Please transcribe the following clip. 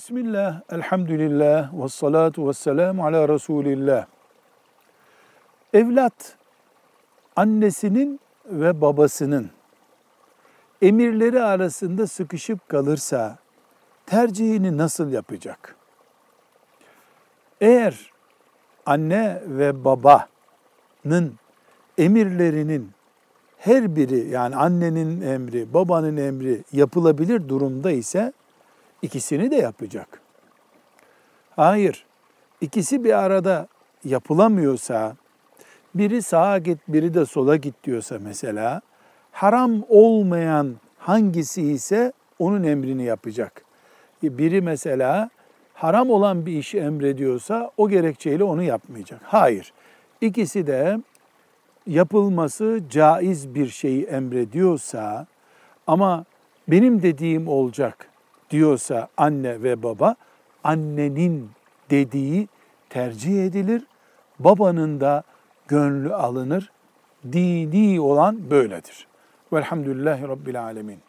Bismillah, elhamdülillah, ve salatu ve selamu ala Resulillah. Evlat, annesinin ve babasının emirleri arasında sıkışıp kalırsa tercihini nasıl yapacak? Eğer anne ve babanın emirlerinin her biri yani annenin emri, babanın emri yapılabilir durumda ise ikisini de yapacak. Hayır, ikisi bir arada yapılamıyorsa, biri sağa git, biri de sola git diyorsa mesela, haram olmayan hangisi ise onun emrini yapacak. Biri mesela haram olan bir işi emrediyorsa o gerekçeyle onu yapmayacak. Hayır, ikisi de yapılması caiz bir şeyi emrediyorsa ama benim dediğim olacak diyorsa anne ve baba annenin dediği tercih edilir. Babanın da gönlü alınır. Dini olan böyledir. Velhamdülillahi Rabbil Alemin.